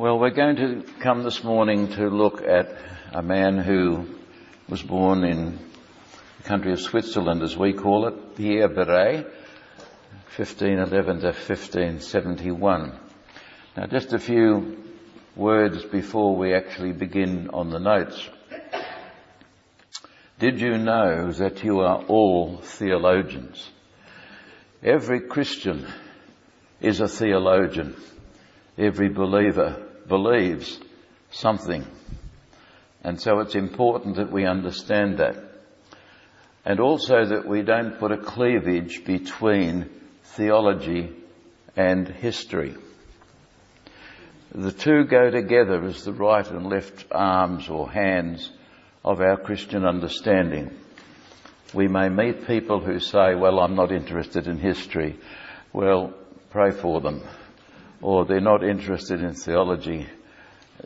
Well, we're going to come this morning to look at a man who was born in the country of Switzerland, as we call it, Pierre Viret, 1511 to 1571. Now, just a few words before we actually begin on the notes. Did you know that you are all theologians? Every Christian is a theologian. Every believer believes something. And so it's important that we understand that. And also that we don't put a cleavage between theology and history. The two go together as the right and left arms or hands of our Christian understanding. We may meet people who say, well, I'm not interested in history. Well, pray for them or they're not interested in theology,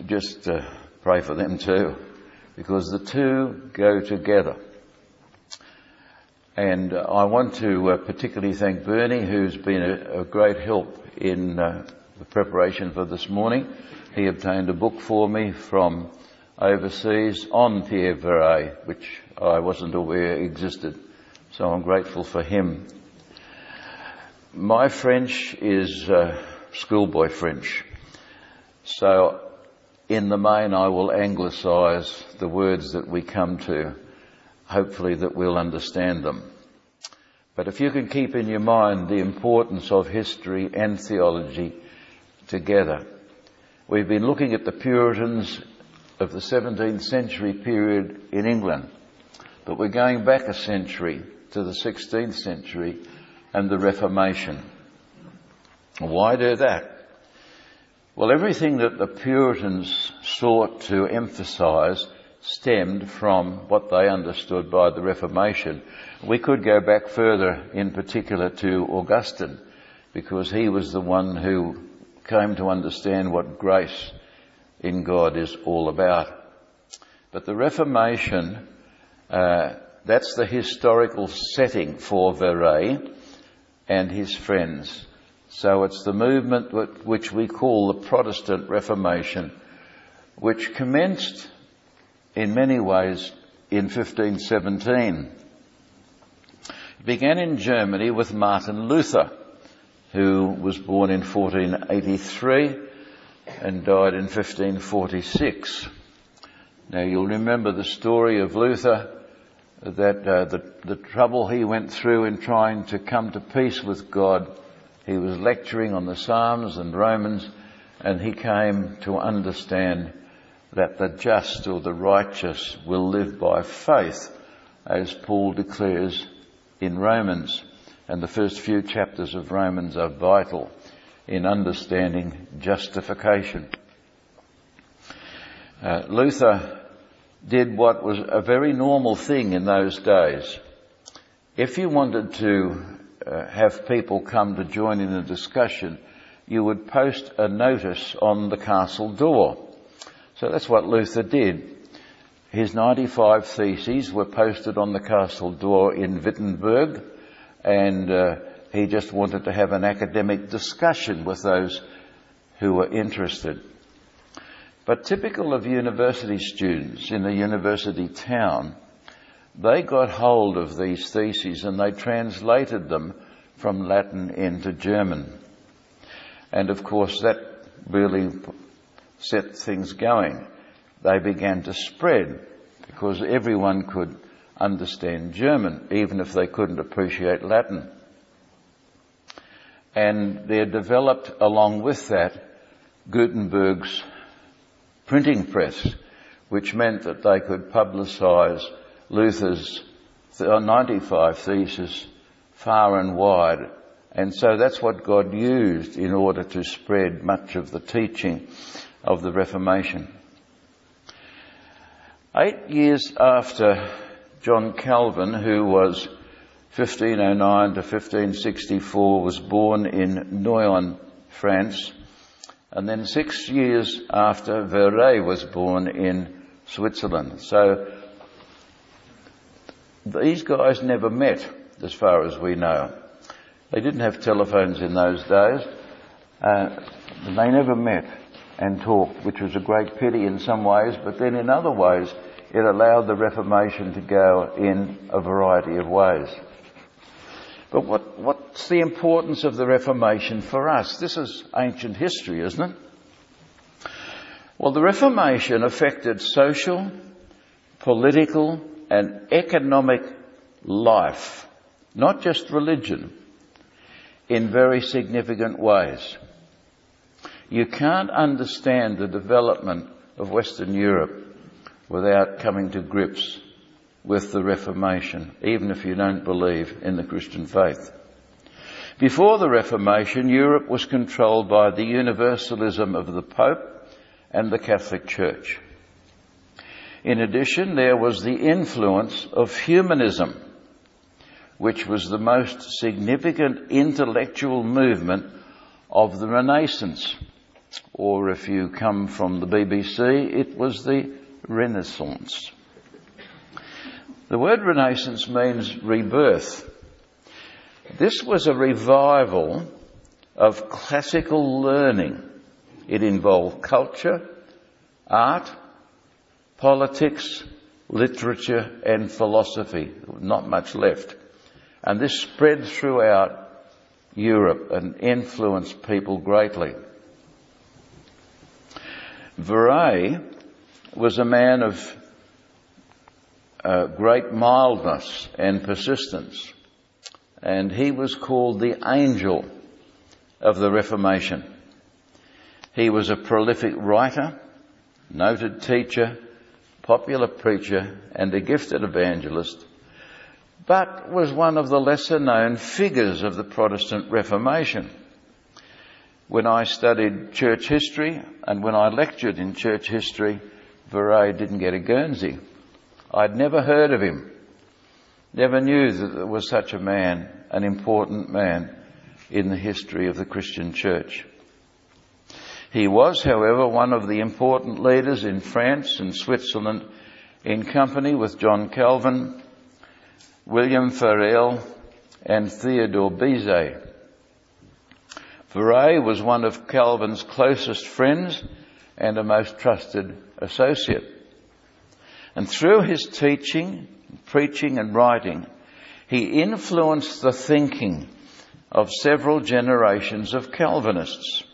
just uh, pray for them too, because the two go together. And uh, I want to uh, particularly thank Bernie, who's been a, a great help in uh, the preparation for this morning. He obtained a book for me from overseas on Pierre Viret, which I wasn't aware existed. So I'm grateful for him. My French is uh, schoolboy French. So in the main I will anglicise the words that we come to, hopefully that we'll understand them. But if you can keep in your mind the importance of history and theology together. We've been looking at the Puritans of the 17th century period in England, but we're going back a century to the 16th century and the Reformation. Why do that? Well, everything that the Puritans sought to emphasize stemmed from what they understood by the Reformation. We could go back further, in particular to Augustine, because he was the one who came to understand what grace in God is all about. But the Reformation, uh, that's the historical setting for Viret and his friends. So it's the movement which we call the Protestant Reformation, which commenced in many ways in 1517. It began in Germany with Martin Luther, who was born in 1483 and died in 1546. Now you'll remember the story of Luther, that uh, the, the trouble he went through in trying to come to peace with God he was lecturing on the Psalms and Romans and he came to understand that the just or the righteous will live by faith as Paul declares in Romans. And the first few chapters of Romans are vital in understanding justification. Uh, Luther did what was a very normal thing in those days. If you wanted to uh, have people come to join in a discussion, you would post a notice on the castle door. So that's what Luther did. His 95 theses were posted on the castle door in Wittenberg and uh, he just wanted to have an academic discussion with those who were interested. But typical of university students in a university town, they got hold of these theses and they translated them from Latin into German. And of course that really set things going. They began to spread because everyone could understand German, even if they couldn't appreciate Latin. And there developed along with that Gutenberg's printing press, which meant that they could publicize Luther's uh, 95 theses far and wide. And so that's what God used in order to spread much of the teaching of the Reformation. Eight years after John Calvin, who was 1509 to 1564, was born in Noyon, France, and then six years after Viret was born in Switzerland. So these guys never met, as far as we know. They didn't have telephones in those days. Uh, they never met. and talked, which was a great pity in some ways, but then in other ways it allowed the Reformation to go in a variety of ways. But what, what's the importance of the Reformation for us? This is ancient history, isn't it? Well, the Reformation affected social, political, and economic life, not just religion, in very significant ways. You can't understand the development of Western Europe without coming to grips with the Reformation, even if you don't believe in the Christian faith. Before the Reformation, Europe was controlled by the universalism of the Pope and the Catholic Church. In addition, there was the influence of humanism, which was the most significant intellectual movement of the Renaissance. Or if you come from the BBC, it was the Renaissance. The word Renaissance means rebirth. This was a revival of classical learning. It involved culture, art, politics, literature and philosophy. Not much left. And this spread throughout Europe and influenced people greatly. Viret was a man of uh, great mildness and persistence. And he was called the angel of the Reformation. He was a prolific writer, noted teacher, popular preacher, and a gifted evangelist, but was one of the lesser known figures of the Protestant Reformation. When I studied church history and when I lectured in church history, Viret didn't get a Guernsey. I'd never heard of him. Never knew that there was such a man, an important man in the history of the Christian church. He was, however, one of the important leaders in France and Switzerland in company with John Calvin, William Farel, and Theodore Beza. Viret was one of Calvin's closest friends and a most trusted associate. And through his teaching, preaching and writing, he influenced the thinking of several generations of Calvinists.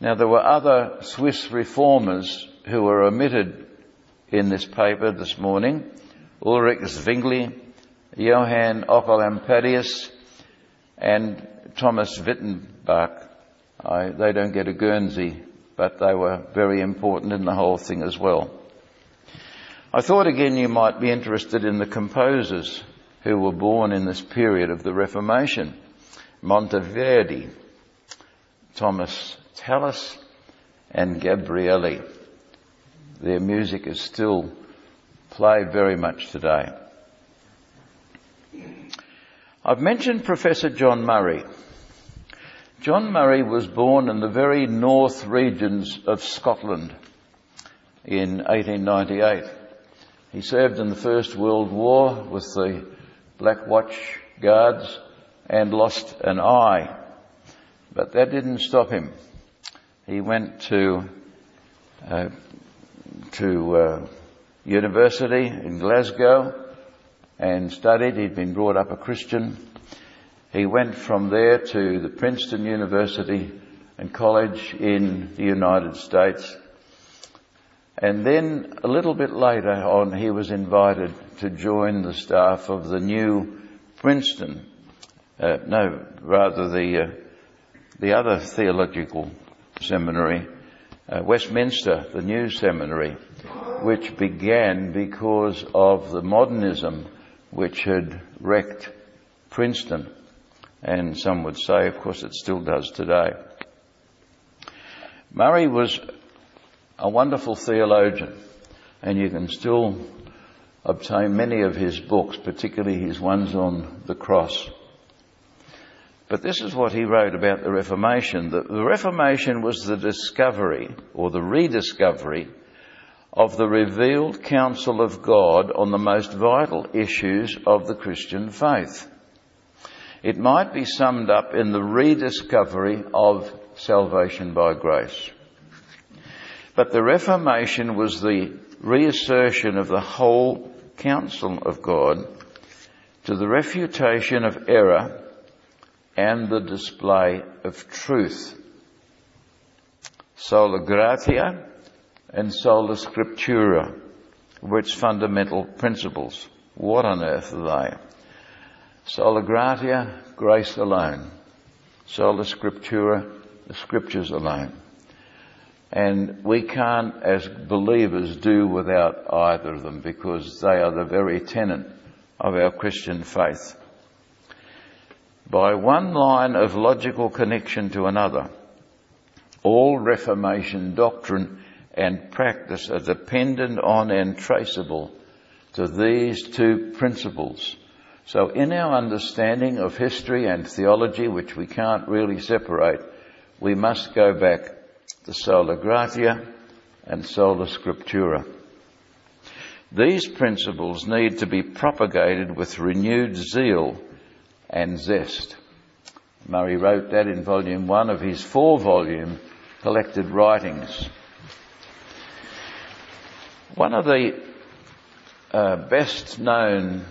Now there were other Swiss reformers who were omitted in this paper this morning. Ulrich Zwingli, Johann Oecolampadius, and Thomas Wyttenbach. I, they don't get a Guernsey, but they were very important in the whole thing as well. I thought again you might be interested in the composers who were born in this period of the Reformation. Monteverdi, Thomas Tallis, and Gabrieli. Their music is still played very much today. I've mentioned Professor John Murray. John Murray was born in the very north regions of Scotland in 1898. He served in the First World War with the Black Watch Guards and lost an eye. But that didn't stop him. He went to uh, to uh, university in Glasgow and studied. He'd been brought up a Christian. He went from there to the Princeton University and College in the United States and then a little bit later on, he was invited to join the staff of the new Princeton, uh, no, rather the, uh, the other theological seminary, uh, Westminster, the new seminary, which began because of the modernism which had wrecked Princeton. And some would say, of course, it still does today. Murray was a wonderful theologian, and you can still obtain many of his books, particularly his ones on the cross. But this is what he wrote about the Reformation. The, the Reformation was the discovery, or the rediscovery, of the revealed counsel of God on the most vital issues of the Christian faith. It might be summed up in the rediscovery of salvation by grace. But the Reformation was the reassertion of the whole counsel of God to the refutation of error and the display of truth. Sola gratia and sola scriptura were its fundamental principles. What on earth are they? Sola gratia, grace alone. Sola scriptura, the scriptures alone. And we can't, as believers, do without either of them because they are the very tenet of our Christian faith. By one line of logical connection to another, all Reformation doctrine and practice are dependent on and traceable to these two principles. So in our understanding of history and theology, which we can't really separate, we must go back to sola gratia and sola scriptura. These principles need to be propagated with renewed zeal and zest. Murray wrote that in volume one of his four volume collected writings. One of the uh, best known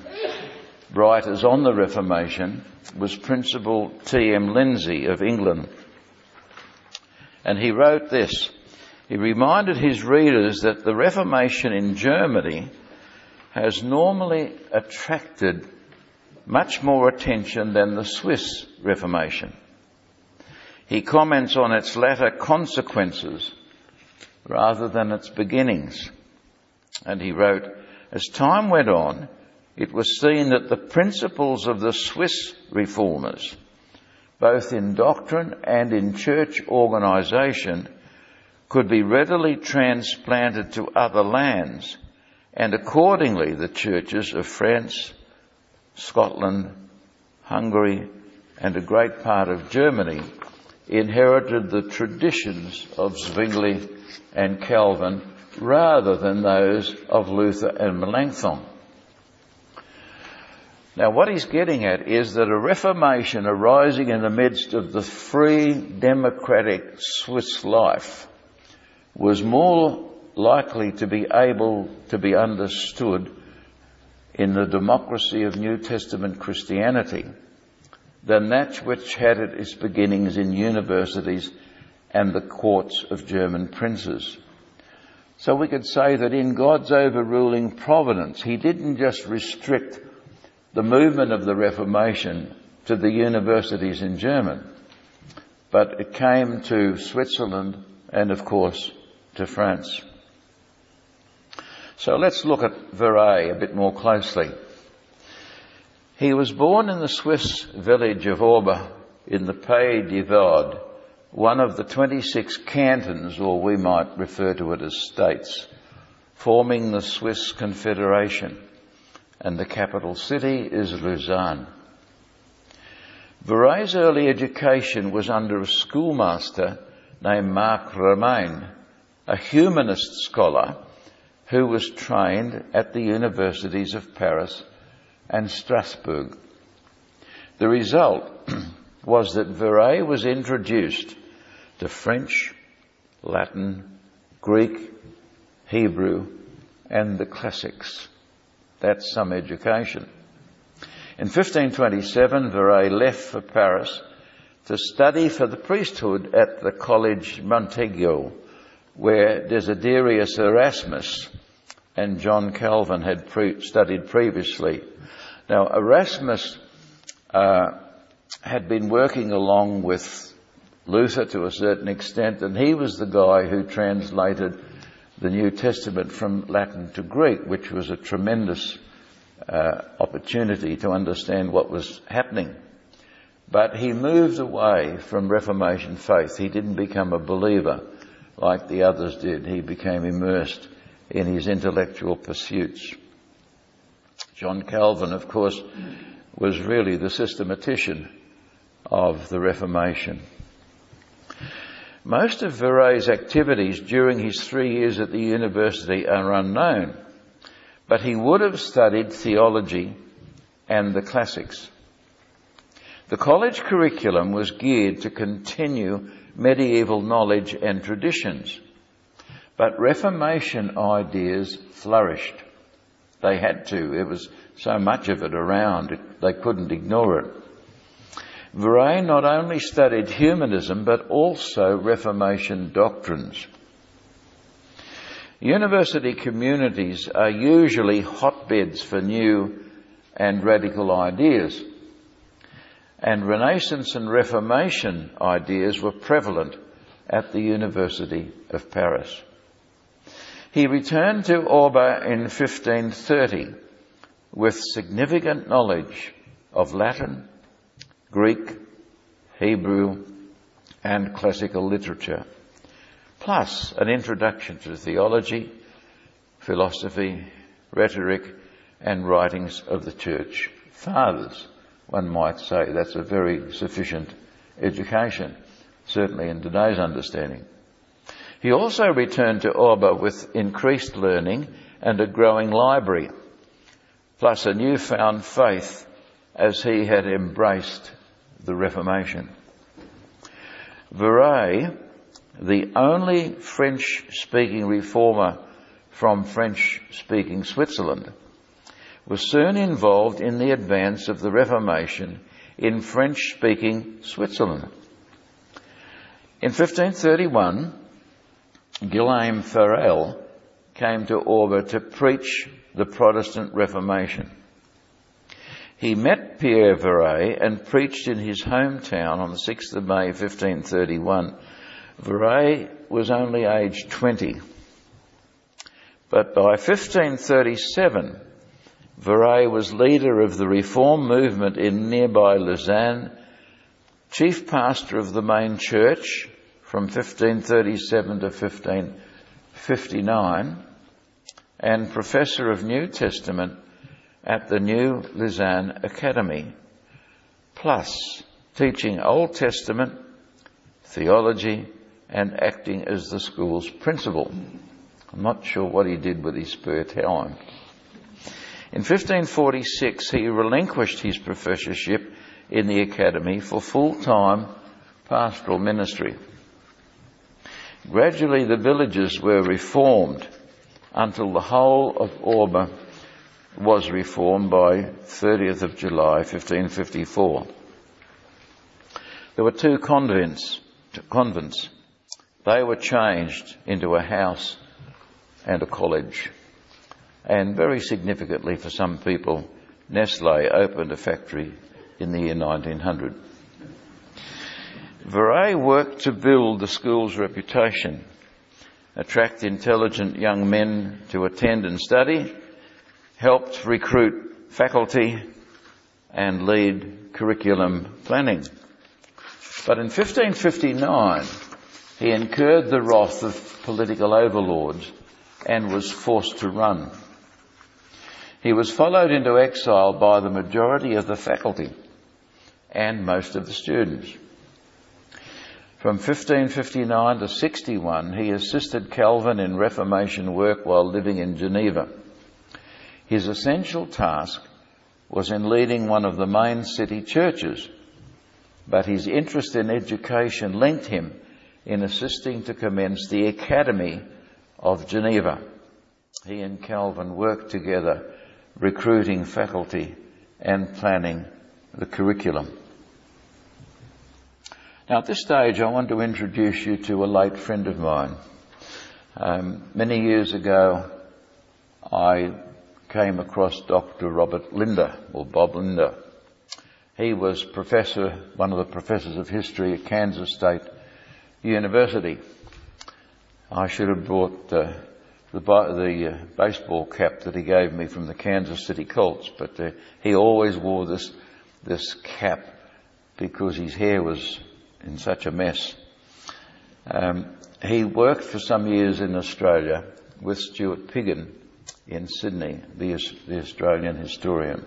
writers on the Reformation was Principal T.M. Lindsay of England. And he wrote this. He reminded his readers that the Reformation in Germany has normally attracted much more attention than the Swiss Reformation. He comments on its latter consequences rather than its beginnings. And he wrote, as time went on, it was seen that the principles of the Swiss reformers, both in doctrine and in church organisation, could be readily transplanted to other lands, and accordingly the churches of France, Scotland, Hungary, and a great part of Germany inherited the traditions of Zwingli and Calvin rather than those of Luther and Melanchthon. Now what he's getting at is that a reformation arising in the midst of the free democratic Swiss life was more likely to be able to be understood in the democracy of New Testament Christianity than that which had its beginnings in universities and the courts of German princes. So we could say that in God's overruling providence, He didn't just restrict the movement of the Reformation to the universities in German, but it came to Switzerland and of course to France. So let's look at Viret a bit more closely. He was born in the Swiss village of Orbe in the Pays de Vaud, one of the 26 cantons, or we might refer to it as states, forming the Swiss Confederation, and the capital city is Lausanne. Viret's early education was under a schoolmaster named Marc Romain, a humanist scholar who was trained at the universities of Paris and Strasbourg. The result was that Viret was introduced to French, Latin, Greek, Hebrew, and the classics. That's some education. In 1527, Viret left for Paris to study for the priesthood at the College Montaigu, where Desiderius Erasmus and John Calvin had pre- studied previously. Now, Erasmus uh, had been working along with Luther to a certain extent, and he was the guy who translated the New Testament from Latin to Greek, which was a tremendous uh, opportunity to understand what was happening. But he moved away from Reformation faith. He didn't become a believer like the others did. He became immersed in his intellectual pursuits. John Calvin, of course, was really the systematician of the Reformation. Most of Viret's activities during his three years at the university are unknown, but he would have studied theology and the classics. The college curriculum was geared to continue medieval knowledge and traditions, But Reformation ideas flourished. They had to. There was so much of it around, they couldn't ignore it. Viret not only studied humanism, but also Reformation doctrines. University communities are usually hotbeds for new and radical ideas. And Renaissance and Reformation ideas were prevalent at the University of Paris. He returned to Orba in 1530 with significant knowledge of Latin, Greek, Hebrew, and classical literature, plus an introduction to theology, philosophy, rhetoric, and writings of the church fathers. One might say that's a very sufficient education, certainly in today's understanding. He also returned to Orba with increased learning and a growing library, plus a newfound faith as he had embraced the Reformation. Viret, the only French speaking reformer from French speaking Switzerland, was soon involved in the advance of the Reformation in French speaking Switzerland. In 1531, Guillaume Farel came to Orba to preach the Protestant Reformation. He met Pierre Viret and preached in his hometown on the 6th of May 1531. Viret was only aged 20. But by 1537, Viret was leader of the reform movement in nearby Lausanne, chief pastor of the main church, from 1537 to 1559 and Professor of New Testament at the New Lausanne Academy, plus teaching Old Testament, theology, and acting as the school's principal. I'm not sure what he did with his spare time. In 1546, he relinquished his professorship in the academy for full-time pastoral ministry. Gradually the villages were reformed until the whole of Orba was reformed by 30th of July 1554. There were two convents, convents. They were changed into a house and a college. And very significantly for some people, Nestle opened a factory in the year 1900. Viret worked to build the school's reputation, attract intelligent young men to attend and study, helped recruit faculty, and lead curriculum planning. But in 1559, he incurred the wrath of political overlords and was forced to run. He was followed into exile by the majority of the faculty and most of the students. From 1559 to 61, he assisted Calvin in Reformation work while living in Geneva. His essential task was in leading one of the main city churches, but his interest in education linked him in assisting to commence the Academy of Geneva. He and Calvin worked together, recruiting faculty and planning the curriculum. Now, at this stage, I want to introduce you to a late friend of mine. Um, many years ago, I came across Dr. Robert Linder, or Bob Linder. He was professor, one of the professors of history at Kansas State University. I should have brought uh, the, the uh, baseball cap that he gave me from the Kansas City Colts, but uh, he always wore this this cap because his hair was in such a mess. Um, he worked for some years in Australia with Stuart Piggin in Sydney, the, the Australian historian.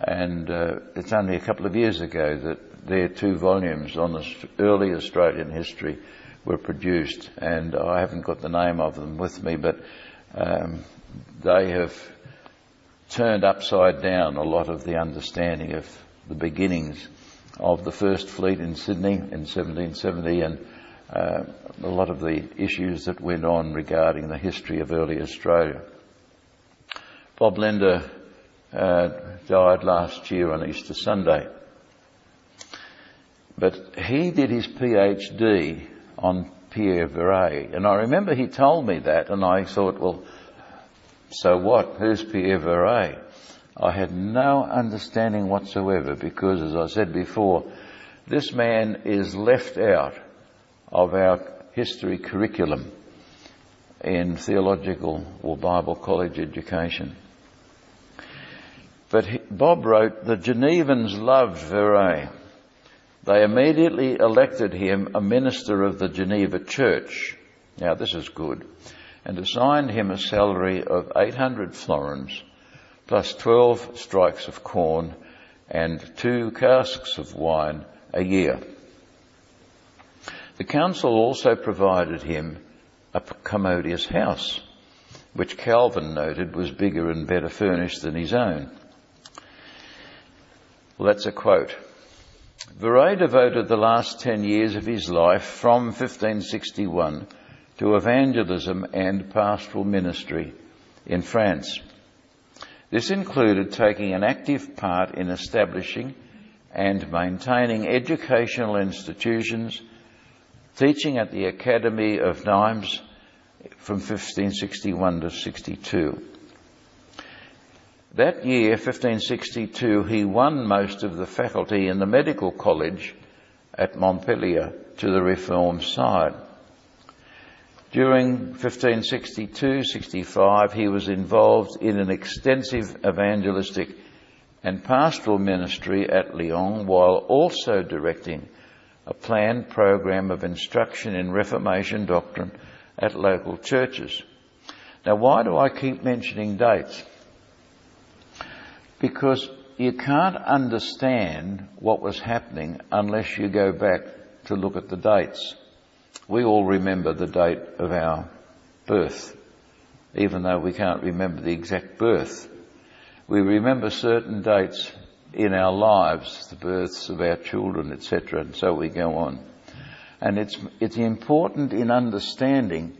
And uh, it's only a couple of years ago that their two volumes on the early Australian history were produced, and I haven't got the name of them with me, but um, they have turned upside down a lot of the understanding of the beginnings of the First Fleet in Sydney in 1770 and uh, a lot of the issues that went on regarding the history of early Australia. Bob Linder uh, died last year on Easter Sunday. But he did his PhD on Pierre Viret. And I remember he told me that and I thought, well, so what? Who's Pierre Viret? I had no understanding whatsoever because, as I said before, this man is left out of our history curriculum in theological or Bible college education. But Bob wrote, the Genevans loved Viret. They immediately elected him a minister of the Geneva Church. Now this is good. And assigned him a salary of 800 florins plus 12 strikes of corn and two casks of wine a year. The council also provided him a commodious house, which Calvin noted was bigger and better furnished than his own. Well, that's a quote. Viret devoted the last 10 years of his life from 1561 to evangelism and pastoral ministry in France. This included taking an active part in establishing and maintaining educational institutions, teaching at the Academy of Nimes from 1561 to 62. That year, 1562, he won most of the faculty in the medical college at Montpellier to the Reform side. During 1562-65, he was involved in an extensive evangelistic and pastoral ministry at Lyon while also directing a planned program of instruction in Reformation doctrine at local churches. Now why do I keep mentioning dates? Because you can't understand what was happening unless you go back to look at the dates. We all remember the date of our birth, even though we can't remember the exact birth. We remember certain dates in our lives, the births of our children, etc., and so we go on. And it's, it's important in understanding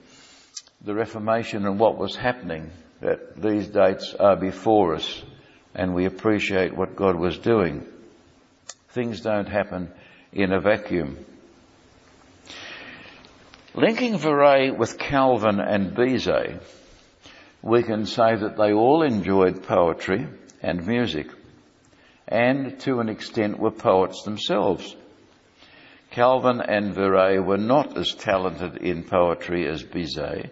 the Reformation and what was happening that these dates are before us and we appreciate what God was doing. Things don't happen in a vacuum. Linking Viret with Calvin and Beza, we can say that they all enjoyed poetry and music, and to an extent were poets themselves. Calvin and Viret were not as talented in poetry as Beza,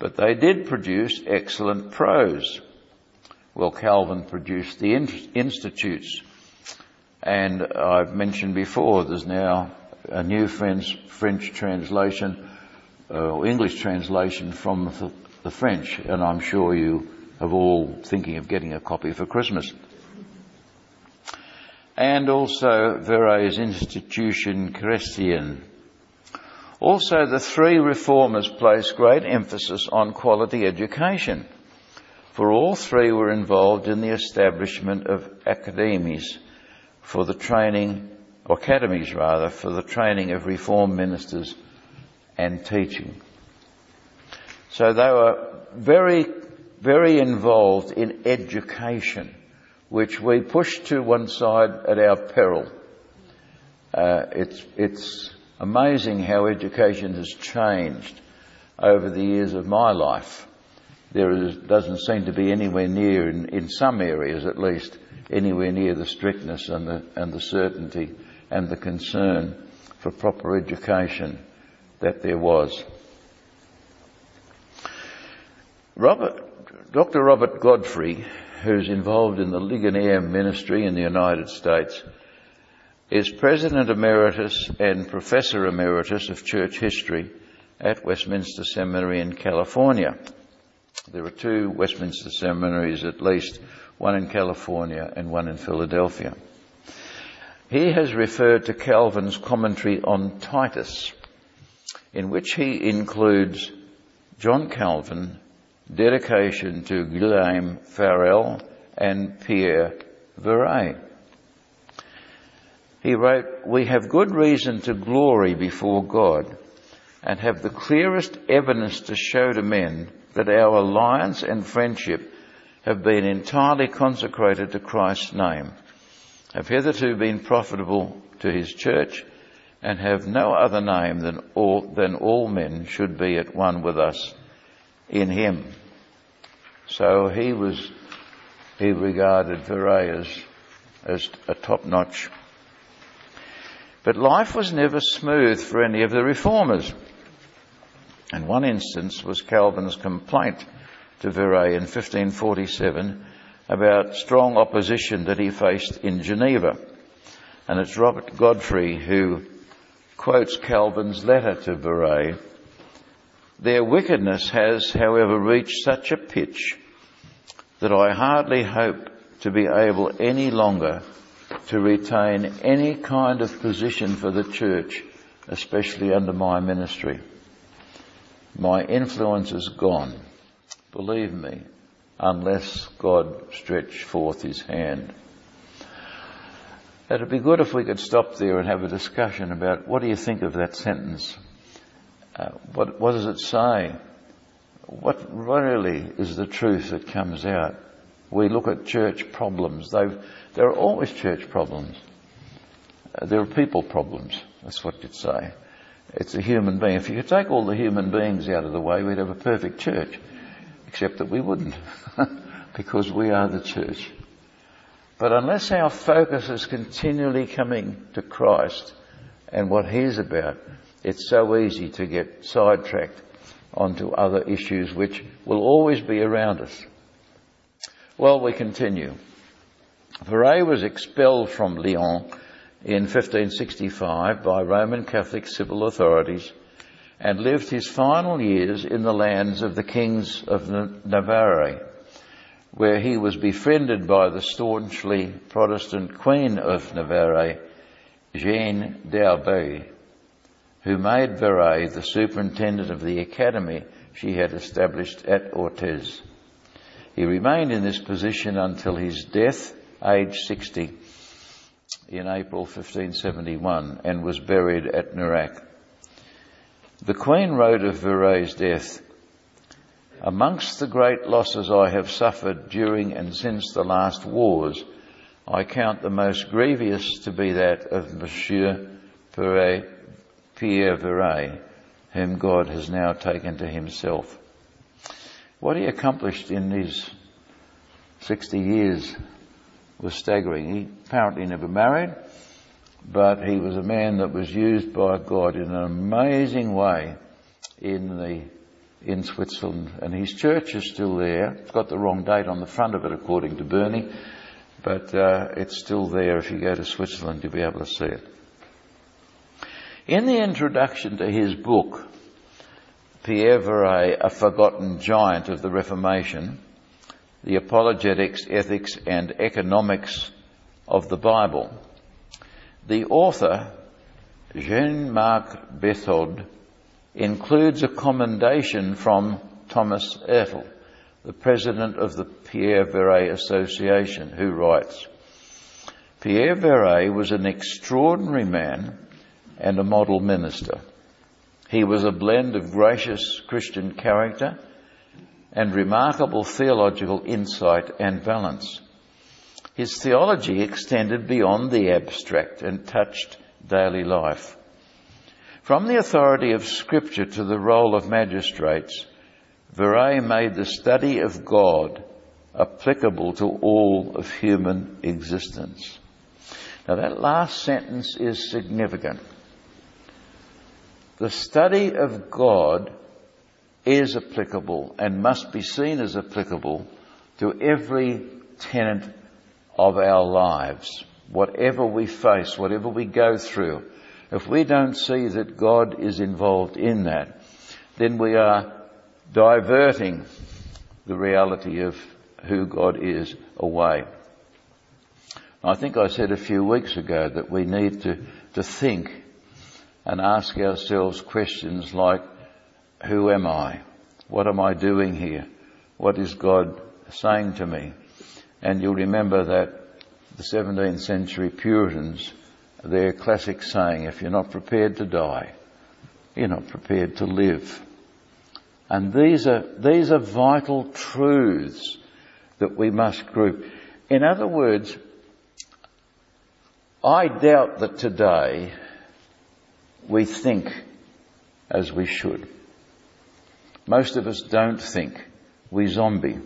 but they did produce excellent prose. Well, Calvin produced the Institutes, and I've mentioned before there's now a new French, French translation, uh, or English translation from the, the French, and I'm sure you are all thinking of getting a copy for Christmas. And also Viret's Institution Chrétien. Also, the three reformers placed great emphasis on quality education for all three were involved in the establishment of academies for the training, or academies rather, for the training of reform ministers and teaching. So they were very, very involved in education, which we pushed to one side at our peril. Uh, it's, it's amazing how education has changed over the years of my life there is, doesn't seem to be anywhere near, in, in some areas at least, anywhere near the strictness and the, and the certainty and the concern for proper education that there was. Robert, Dr. Robert Godfrey, who's involved in the Ligonier ministry in the United States, is President Emeritus and Professor Emeritus of Church History at Westminster Seminary in California. There are two Westminster seminaries at least, one in California and one in Philadelphia. He has referred to Calvin's commentary on Titus, in which he includes John Calvin, dedication to Guillaume Farel and Pierre Viret. He wrote, We have good reason to glory before God and have the clearest evidence to show to men that our alliance and friendship have been entirely consecrated to Christ's name, have hitherto been profitable to his church, and have no other name than all, than all men should be at one with us in him. So he was, he regarded Viret as, as a top notch. But life was never smooth for any of the reformers. And one instance was Calvin's complaint to Viret in 1547 about strong opposition that he faced in Geneva. And it's Robert Godfrey who quotes Calvin's letter to Viret. Their wickedness has, however, reached such a pitch that I hardly hope to be able any longer to retain any kind of position for the church, especially under my ministry. My influence is gone, believe me, unless God stretch forth his hand. It'd be good if we could stop there and have a discussion about what do you think of that sentence? Uh, what, what does it say? What really is the truth that comes out? We look at church problems. They've, there are always church problems. Uh, there are people problems. That's what you'd say. It's a human being. If you could take all the human beings out of the way, we'd have a perfect church. Except that we wouldn't. because we are the church. But unless our focus is continually coming to Christ and what He's about, it's so easy to get sidetracked onto other issues which will always be around us. Well, we continue. Viret was expelled from Lyon in 1565 by Roman Catholic civil authorities and lived his final years in the lands of the kings of Navarre, where he was befriended by the staunchly Protestant Queen of Navarre, Jeanne d'Albret, who made Viret the superintendent of the academy she had established at Orthez. He remained in this position until his death, aged 60, in April 1571 and was buried at Nerac. The Queen wrote of Viret's death, Amongst the great losses I have suffered during and since the last wars, I count the most grievous to be that of Monsieur Pierre Viret, whom God has now taken to himself. What he accomplished in these 60 years was staggering. He apparently never married, but he was a man that was used by God in an amazing way in the in Switzerland, and his church is still there. It's got the wrong date on the front of it, according to Bernie, but uh, it's still there. If you go to Switzerland, you'll be able to see it. In the introduction to his book, Pierre Viret, A Forgotten Giant of the Reformation, the apologetics, ethics, and economics of the Bible. The author, Jean-Marc Berthoud, includes a commendation from Thomas Ertl, the president of the Pierre Viret Association, who writes, Pierre Viret was an extraordinary man and a model minister. He was a blend of gracious Christian character and remarkable theological insight and balance. His theology extended beyond the abstract and touched daily life. From the authority of Scripture to the role of magistrates, Viret made the study of God applicable to all of human existence. Now that last sentence is significant. The study of God is applicable and must be seen as applicable to every tenet of our lives. Whatever we face, whatever we go through, if we don't see that God is involved in that, then we are diverting the reality of who God is away. I think I said a few weeks ago that we need to, to think and ask ourselves questions like, who am I? What am I doing here? What is God saying to me? And you'll remember that the 17th century Puritans, their classic saying, if you're not prepared to die, you're not prepared to live. And these are, these are vital truths that we must group. In other words, I doubt that today we think as we should. Most of us don't think. We zombie.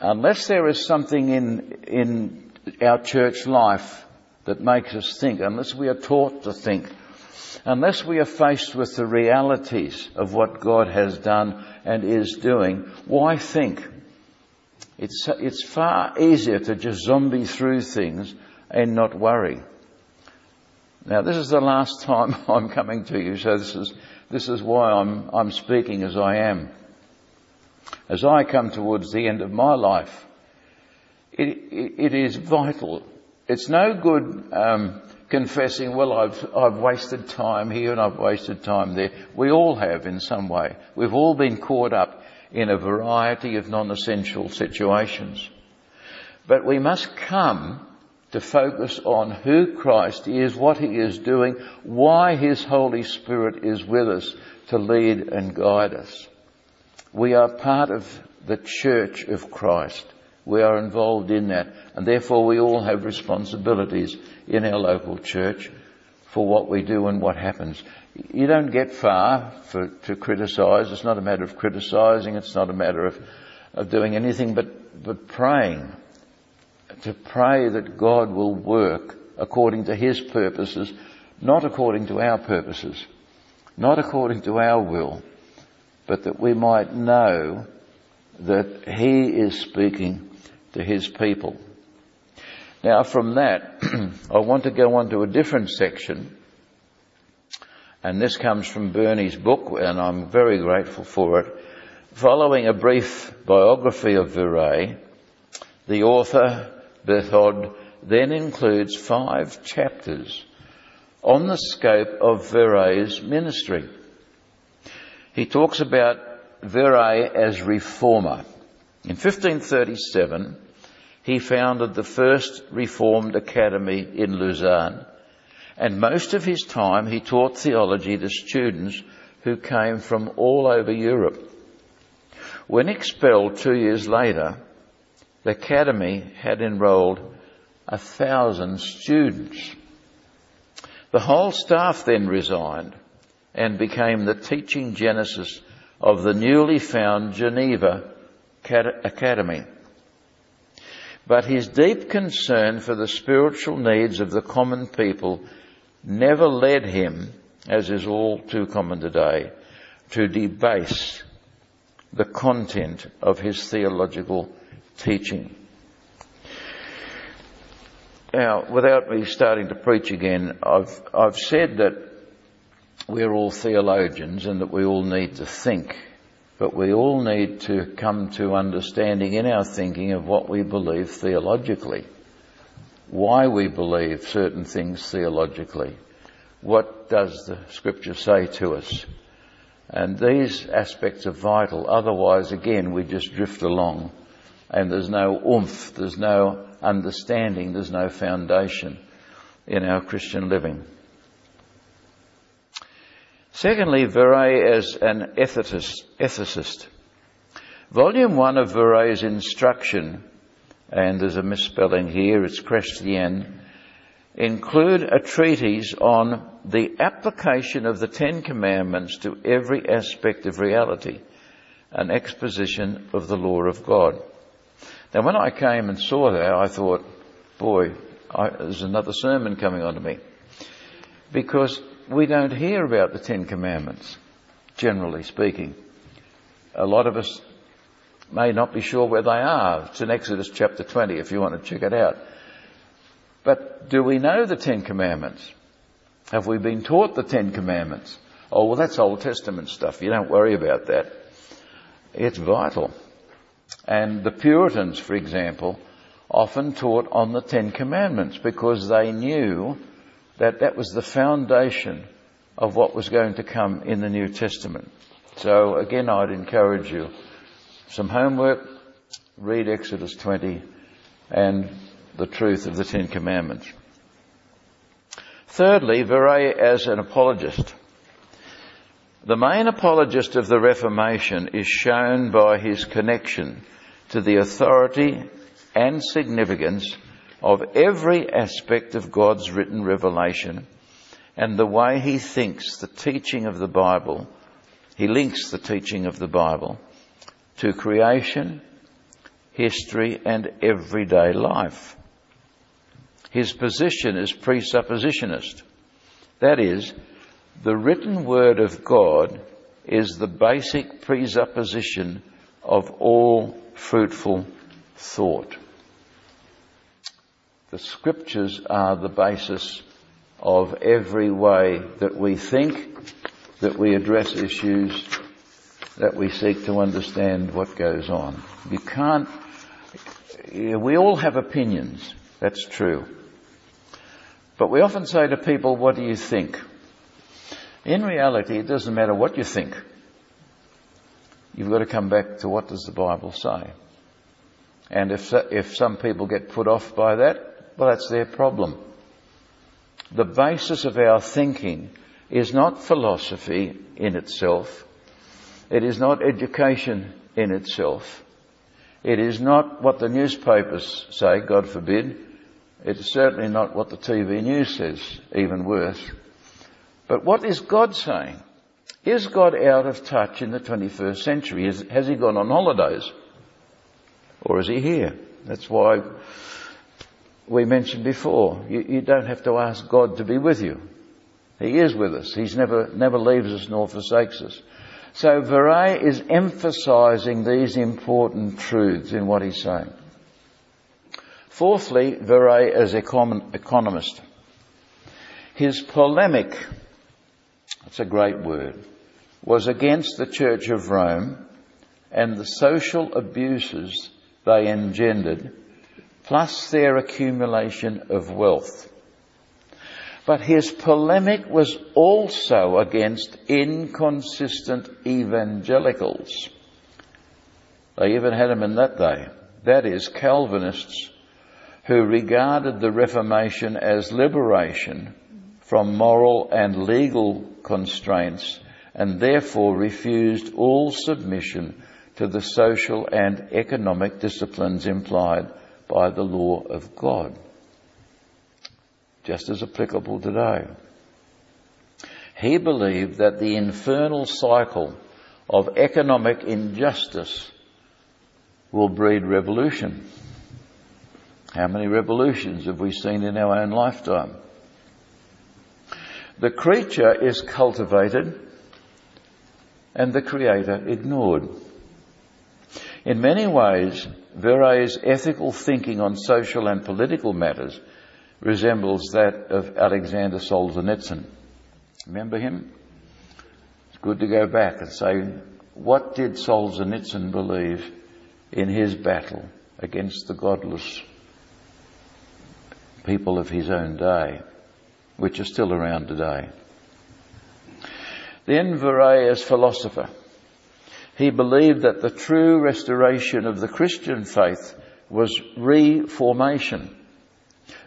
Unless there is something in, in our church life that makes us think, unless we are taught to think, unless we are faced with the realities of what God has done and is doing, why think? It's, it's far easier to just zombie through things and not worry. Now this is the last time I'm coming to you, so this is, this is why I'm, I'm speaking as I am. As I come towards the end of my life, it, it, is vital. It's no good um, confessing, well, I've, I've wasted time here and I've wasted time there. We all have in some way. We've all been caught up in a variety of non-essential situations. But we must come to focus on who Christ is, what He is doing, why His Holy Spirit is with us to lead and guide us. We are part of the church of Christ. We are involved in that and therefore we all have responsibilities in our local church for what we do and what happens. You don't get far for, to criticise. It's not a matter of criticising. It's not a matter of, of doing anything but, but praying. To pray that God will work according to His purposes, not according to our purposes, not according to our will, but that we might know that He is speaking to His people. Now from that, I want to go on to a different section, and this comes from Bernie's book, and I'm very grateful for it. Following a brief biography of Viret, the author, Berthoud, then includes five chapters on the scope of Viret's ministry. He talks about Viret as reformer. In 1537, he founded the first Reformed Academy in Lausanne. And most of his time he taught theology to students who came from all over Europe. When expelled two years later, the Academy had enrolled a thousand students. The whole staff then resigned and became the teaching genesis of the newly found Geneva Academy. But his deep concern for the spiritual needs of the common people never led him, as is all too common today, to debase the content of his theological teaching. Now, without me starting to preach again, I've, I've said that we're all theologians and that we all need to think but we all need to come to understanding in our thinking of what we believe theologically. Why we believe certain things theologically. What does the scripture say to us? And these aspects are vital. Otherwise, again, we just drift along and there's no oomph, there's no understanding, there's no foundation in our Christian living. Secondly, Viret as an ethicist. ethicist. Volume 1 of Viret's instruction, and there's a misspelling here, it's Chrétien, include a treatise on the application of the Ten Commandments to every aspect of reality, an exposition of the law of God. Now when I came and saw that, I thought, boy, I, there's another sermon coming on to me. Because we don't hear about the Ten Commandments, generally speaking. A lot of us may not be sure where they are. It's in Exodus chapter 20 if you want to check it out. But do we know the Ten Commandments? Have we been taught the Ten Commandments? Oh, well, that's Old Testament stuff. You don't worry about that. It's vital. And the Puritans, for example, often taught on the Ten Commandments because they knew that that was the foundation of what was going to come in the New Testament. So again, I'd encourage you, some homework, read Exodus 20 and the truth of the Ten Commandments. Thirdly, Viret as an apologist. The main apologist of the Reformation is shown by his connection to the authority and significance of every aspect of God's written revelation and the way he thinks the teaching of the Bible, he links the teaching of the Bible to creation, history and everyday life. His position is presuppositionist. That is, the written word of God is the basic presupposition of all fruitful thought. The scriptures are the basis of every way that we think, that we address issues, that we seek to understand what goes on. You can't, we all have opinions, that's true. But we often say to people, what do you think? In reality, it doesn't matter what you think. You've got to come back to what does the Bible say. And if, if some people get put off by that, well, that's their problem. The basis of our thinking is not philosophy in itself. It is not education in itself. It is not what the newspapers say, God forbid. It's certainly not what the TV news says, even worse. But what is God saying? Is God out of touch in the 21st century? Is, has he gone on holidays? Or is he here? That's why we mentioned before, you, you don't have to ask God to be with you. He is with us. He's never, never leaves us nor forsakes us. So Viret is emphasizing these important truths in what he's saying. Fourthly, Viret as econ- economist. His polemic, that's a great word, was against the Church of Rome and the social abuses they engendered, plus their accumulation of wealth. But his polemic was also against inconsistent evangelicals. They even had them in that day. That is, Calvinists who regarded the Reformation as liberation from moral and legal constraints and therefore refused all submission to the social and economic disciplines implied by the law of God just as applicable today. He believed that the infernal cycle of economic injustice will breed revolution. How many revolutions have we seen in our own lifetime? The creature is cultivated and the creator ignored. In many ways, Viret's ethical thinking on social and political matters resembles that of Alexander Solzhenitsyn. Remember him? It's good to go back and say, what did Solzhenitsyn believe in his battle against the godless people of his own day, which are still around today? Then Viret as philosopher. He believed that the true restoration of the Christian faith was reformation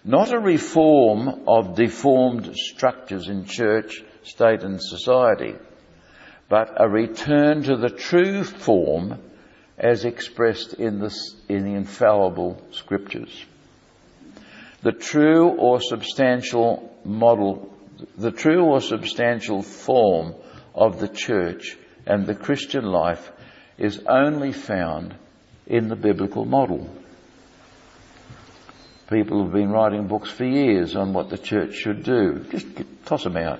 not a reform of deformed structures in church, state and society, but a return to the true form as expressed in the, in the infallible scriptures. The true or substantial model, the true or substantial form of the church and the Christian life is only found in the biblical model. People have been writing books for years on what the church should do. Just toss them out.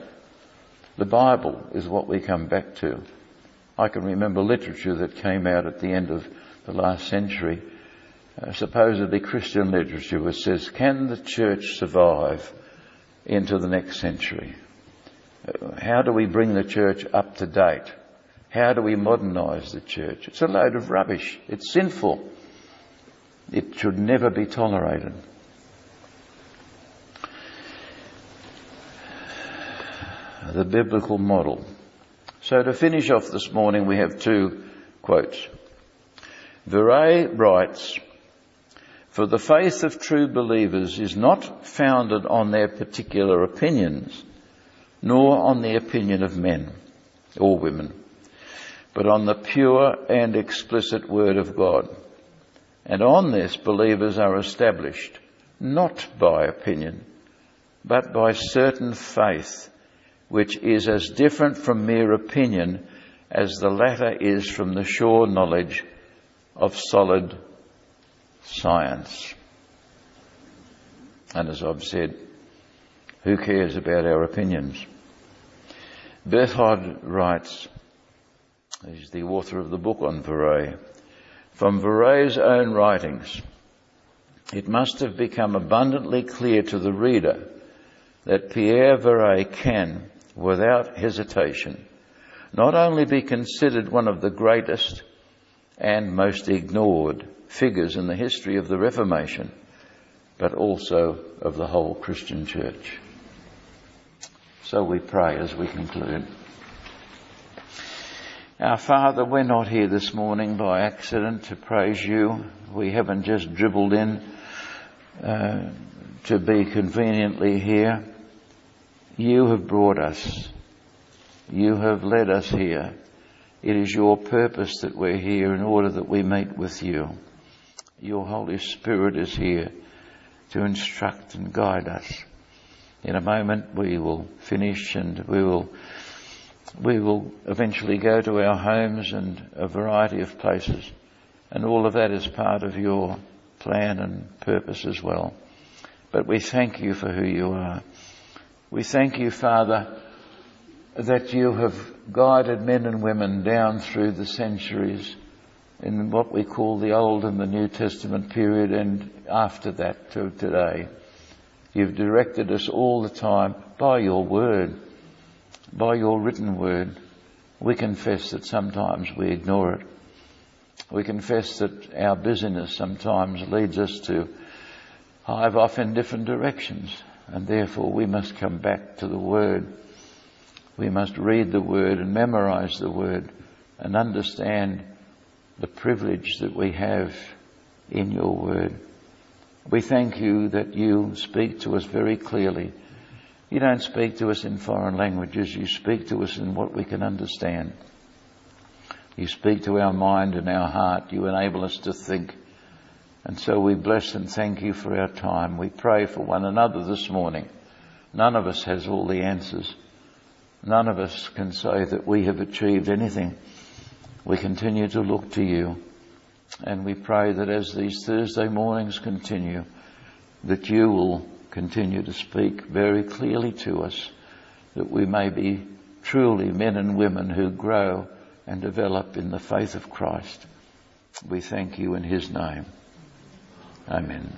The Bible is what we come back to. I can remember literature that came out at the end of the last century, uh, supposedly Christian literature, which says, can the church survive into the next century? Uh, how do we bring the church up to date? How do we modernize the church? It's a load of rubbish. It's sinful. It should never be tolerated. the biblical model. So to finish off this morning, we have two quotes. Viret writes, for the faith of true believers is not founded on their particular opinions, nor on the opinion of men. or women, but on the pure and explicit Word of God. And on this believers are established, not by opinion, but by certain faith, which is as different from mere opinion as the latter is from the sure knowledge of solid science. And as I've said, who cares about our opinions? Berthoud writes, he's the author of the book on Viret, from Viret's own writings, it must have become abundantly clear to the reader that Pierre Viret can, without hesitation, not only be considered one of the greatest and most ignored figures in the history of the Reformation, but also of the whole Christian church. So we pray as we conclude. Our Father, we're not here this morning by accident to praise you. We haven't just dribbled in uh, to be conveniently here. You have brought us. You have led us here. It is your purpose that we're here in order that we meet with you. Your Holy Spirit is here to instruct and guide us. In a moment we will finish and we will, we will eventually go to our homes and a variety of places. And all of that is part of your plan and purpose as well. But we thank you for who you are. We thank you, Father, that you have guided men and women down through the centuries in what we call the Old and the New Testament period and after that to today. You've directed us all the time by your word, by your written word. We confess that sometimes we ignore it. We confess that our busyness sometimes leads us to hive off in different directions and therefore we must come back to the word. We must read the word and memorize the word and understand the privilege that we have in your word. We thank you that you speak to us very clearly. You don't speak to us in foreign languages. You speak to us in what we can understand. You speak to our mind and our heart. You enable us to think. And so we bless and thank you for our time. We pray for one another this morning. None of us has all the answers. None of us can say that we have achieved anything. We continue to look to you. And we pray that as these Thursday mornings continue, that you will continue to speak very clearly to us, that we may be truly men and women who grow and develop in the faith of Christ. We thank you in His name. Amen.